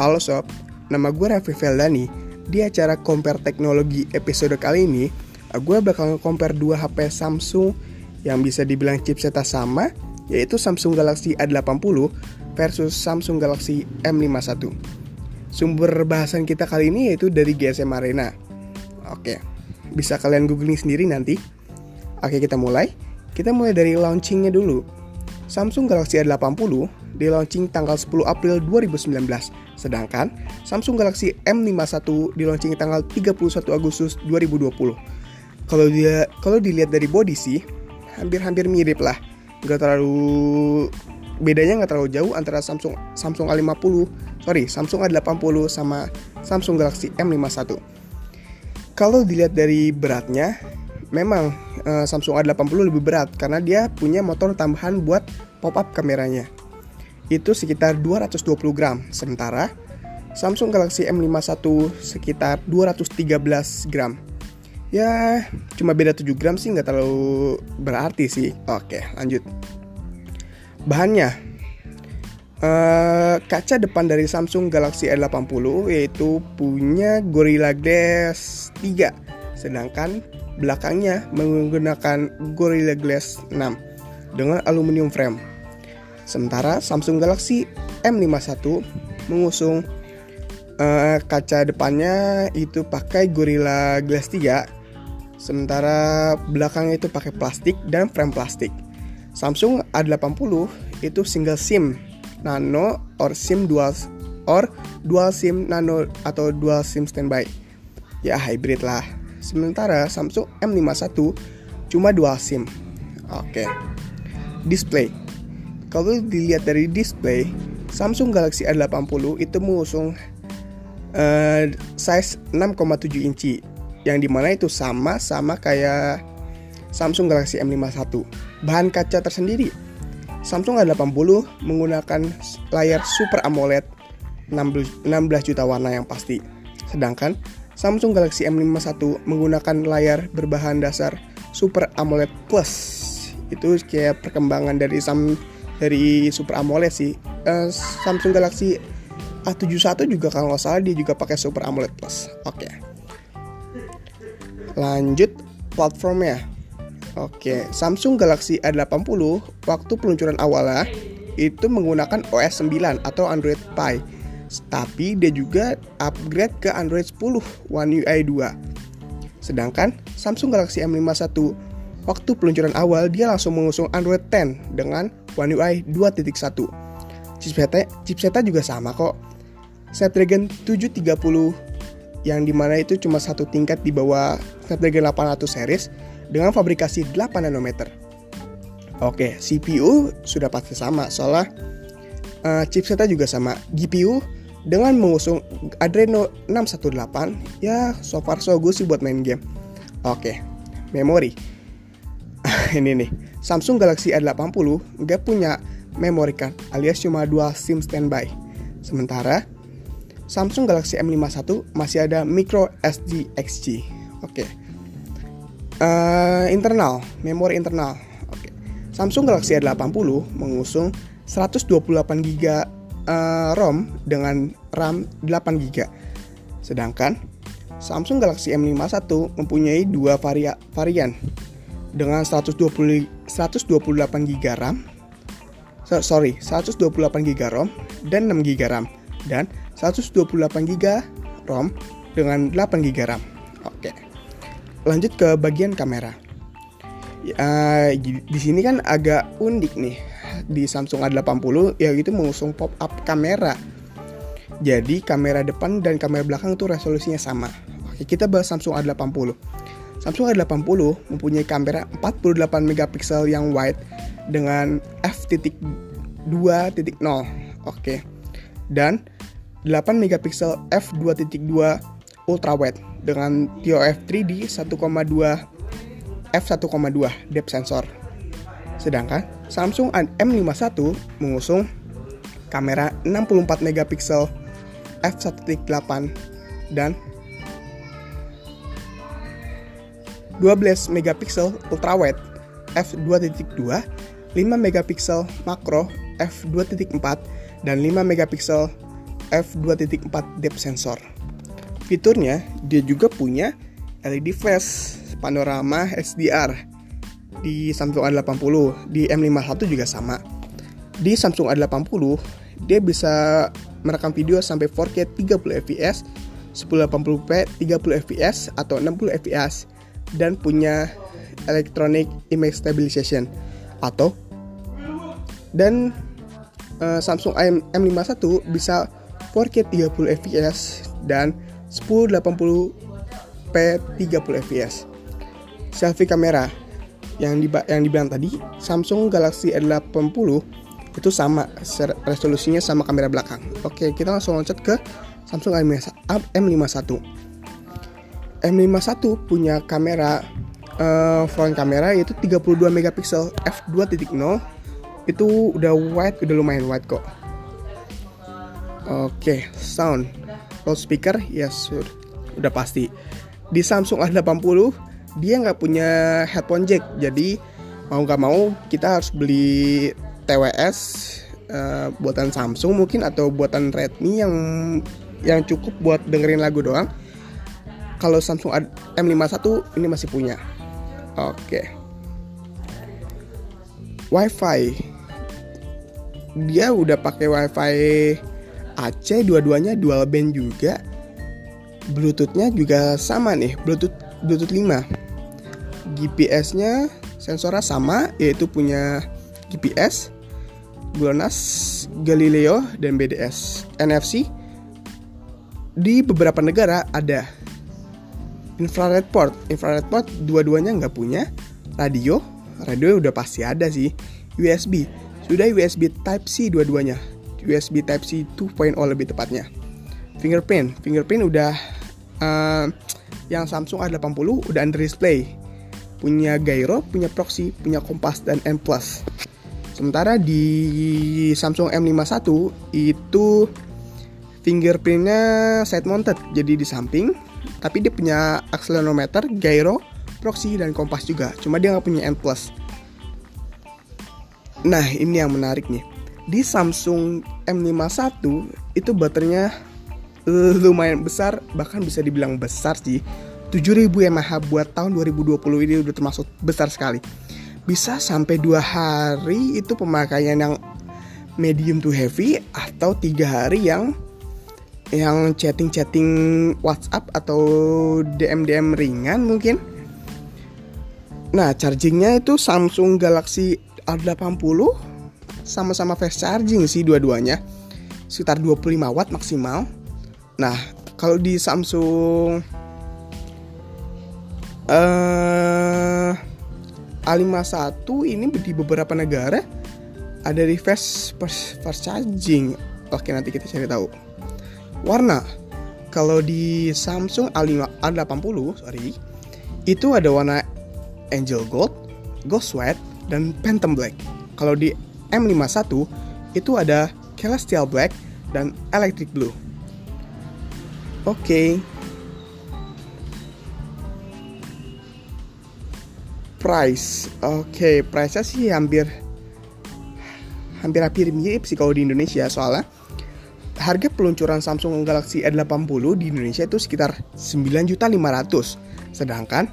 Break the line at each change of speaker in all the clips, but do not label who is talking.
Halo sob, nama gue Raffi Feldani. Di acara Compare Teknologi episode kali ini, gue bakal compare dua HP Samsung yang bisa dibilang chipsetnya sama, yaitu Samsung Galaxy A80 versus Samsung Galaxy M51. Sumber bahasan kita kali ini yaitu dari GSM Arena. Oke, bisa kalian googling sendiri nanti. Oke, kita mulai. Kita mulai dari launchingnya dulu. Samsung Galaxy A80 di launching tanggal 10 April 2019, sedangkan Samsung Galaxy M51 di launching tanggal 31 Agustus 2020. Kalau dia kalau dilihat dari body sih hampir-hampir mirip lah. Nggak terlalu bedanya nggak terlalu jauh antara Samsung Samsung A50, sorry Samsung A80 sama Samsung Galaxy M51. Kalau dilihat dari beratnya, memang uh, Samsung A80 lebih berat karena dia punya motor tambahan buat pop-up kameranya itu sekitar 220 gram, sementara Samsung Galaxy M51 sekitar 213 gram. Ya, cuma beda 7 gram sih nggak terlalu berarti sih. Oke, lanjut. Bahannya, uh, kaca depan dari Samsung Galaxy A80 yaitu punya Gorilla Glass 3, sedangkan belakangnya menggunakan Gorilla Glass 6 dengan aluminium frame. Sementara Samsung Galaxy M51 mengusung uh, kaca depannya itu pakai Gorilla Glass 3 sementara belakangnya itu pakai plastik dan frame plastik. Samsung A80 itu single SIM nano or SIM dual or dual SIM nano atau dual SIM standby. Ya hybrid lah. Sementara Samsung M51 cuma dual SIM. Oke. Okay. Display kalau dilihat dari display, Samsung Galaxy A80 itu mengusung uh, size 6,7 inci yang di mana itu sama sama kayak Samsung Galaxy M51. Bahan kaca tersendiri, Samsung A80 menggunakan layar Super AMOLED 16 juta warna yang pasti. Sedangkan Samsung Galaxy M51 menggunakan layar berbahan dasar Super AMOLED Plus. Itu kayak perkembangan dari Samsung dari Super AMOLED sih. Uh, Samsung Galaxy A71 juga kalau nggak salah dia juga pakai Super AMOLED Plus. Oke. Okay. Lanjut platformnya. Oke, okay. Samsung Galaxy A80 waktu peluncuran awalnya itu menggunakan OS 9 atau Android Pie. Tapi dia juga upgrade ke Android 10 One UI 2. Sedangkan Samsung Galaxy M51 waktu peluncuran awal dia langsung mengusung Android 10 dengan One UI 2.1. Chipsetnya, chipsetnya juga sama kok. Snapdragon 730 yang di mana itu cuma satu tingkat di bawah Snapdragon 800 series dengan fabrikasi 8 nanometer. Oke, CPU sudah pasti sama soalnya uh, chipsetnya juga sama. GPU dengan mengusung Adreno 618 ya so far so good sih buat main game. Oke, memori. ini nih, Samsung Galaxy A80 nggak punya memory card alias cuma dua SIM standby. Sementara Samsung Galaxy M51 masih ada micro SD. Oke. Uh, internal, memori internal. Samsung Galaxy A80 mengusung 128 GB uh, ROM dengan RAM 8 GB. Sedangkan Samsung Galaxy M51 mempunyai dua varia varian dengan 120 128 GB RAM so, sorry 128 GB ROM dan 6 GB RAM dan 128 GB ROM dengan 8 GB RAM. Oke lanjut ke bagian kamera. Uh, di sini kan agak unik nih di Samsung A80 ya itu mengusung pop up kamera jadi kamera depan dan kamera belakang itu resolusinya sama oke kita bahas Samsung A80 Samsung A80 mempunyai kamera 48 megapiksel yang wide dengan f.2.0. Oke. Dan 8 megapiksel f2.2 ultra wide dengan TOF 3D 1,2 f1,2 depth sensor. Sedangkan Samsung M51 mengusung kamera 64 megapiksel f1.8 dan 12 megapiksel ultrawide f2.2, 5 megapiksel makro f2.4 dan 5 megapiksel f2.4 depth sensor. Fiturnya dia juga punya LED flash panorama HDR di Samsung A80, di M51 juga sama. Di Samsung A80 dia bisa merekam video sampai 4K 30 fps, 1080p 30 fps atau 60 fps dan punya electronic image stabilization atau dan uh, Samsung M51 bisa 4K 30 fps dan 1080p 30 fps. Selfie kamera yang di yang dibilang tadi Samsung Galaxy A80 itu sama resolusinya sama kamera belakang. Oke, kita langsung loncat ke Samsung M51. M51 punya kamera uh, front kamera yaitu 32 megapiksel f2.0 itu udah wide udah lumayan wide kok oke sound loudspeaker yes udah pasti di Samsung A80 dia nggak punya headphone jack jadi mau nggak mau kita harus beli TWS uh, eh, buatan Samsung mungkin atau buatan Redmi yang yang cukup buat dengerin lagu doang kalau Samsung M51 ini masih punya Oke. WiFi. Dia udah pakai WiFi AC dua-duanya dual band juga. Bluetoothnya juga sama nih, Bluetooth Bluetooth 5. GPS-nya sensornya sama, yaitu punya GPS, GLONASS, Galileo, dan BDS. NFC di beberapa negara ada. Infrared port. Infrared port dua-duanya nggak punya. Radio radio udah pasti ada sih. USB sudah USB Type C dua-duanya. USB Type C 2.0 lebih tepatnya. Fingerprint. Fingerprint udah uh, yang Samsung A80 udah under display punya gyro punya proxy punya kompas dan M sementara di Samsung M51 itu fingerprintnya side mounted jadi di samping tapi dia punya akselerometer, gyro, proxy dan kompas juga. Cuma dia nggak punya N+. Nah, ini yang menarik nih. Di Samsung M51 itu baterainya lumayan besar, bahkan bisa dibilang besar sih. 7000 mAh buat tahun 2020 ini udah termasuk besar sekali. Bisa sampai dua hari itu pemakaian yang medium to heavy atau tiga hari yang yang chatting-chatting WhatsApp atau DM-DM ringan mungkin. Nah, chargingnya itu Samsung Galaxy A80 sama-sama fast charging sih dua-duanya. Sekitar 25 watt maksimal. Nah, kalau di Samsung uh, A51 ini di beberapa negara ada di fast, fast charging. Oke, nanti kita cari tahu warna. Kalau di Samsung A5, A80, sorry, itu ada warna Angel Gold, Ghost White, dan Phantom Black. Kalau di M51 itu ada Celestial Black dan Electric Blue. Oke. Price. Oke, okay, price-nya sih hampir hampir hampir mirip sih kalau di Indonesia soalnya harga peluncuran Samsung Galaxy A80 di Indonesia itu sekitar 9.500. Sedangkan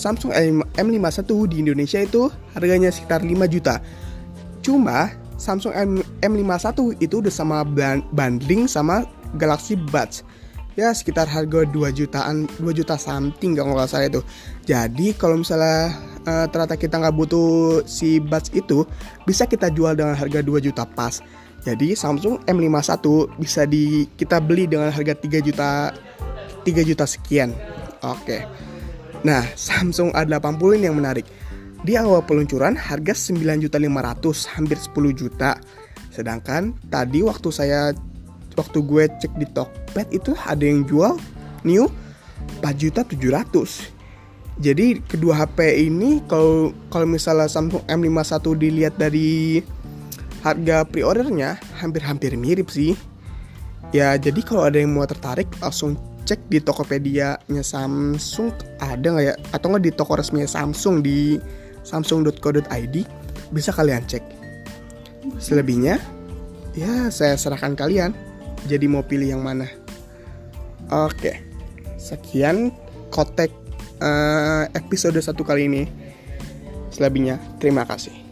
Samsung M51 di Indonesia itu harganya sekitar 5 juta. Cuma Samsung M M51 itu udah sama bundling sama Galaxy Buds. Ya sekitar harga 2 jutaan, 2 juta something kalau nggak salah itu. Jadi kalau misalnya uh, ternyata kita nggak butuh si Buds itu, bisa kita jual dengan harga 2 juta pas. Jadi Samsung M51 bisa di kita beli dengan harga 3 juta 3 juta sekian. Oke. Nah, Samsung A80 ini yang menarik. Di awal peluncuran harga 9.500 hampir 10 juta. Sedangkan tadi waktu saya waktu gue cek di Tokped itu ada yang jual new 4 juta 700. Jadi kedua HP ini kalau kalau misalnya Samsung M51 dilihat dari harga pre-ordernya hampir-hampir mirip sih. Ya, jadi kalau ada yang mau tertarik langsung cek di Tokopedia-nya Samsung ada nggak ya? Atau nggak di toko resmi Samsung di samsung.co.id bisa kalian cek. Selebihnya, ya saya serahkan kalian. Jadi mau pilih yang mana. Oke, sekian kotek uh, episode satu kali ini. Selebihnya, terima kasih.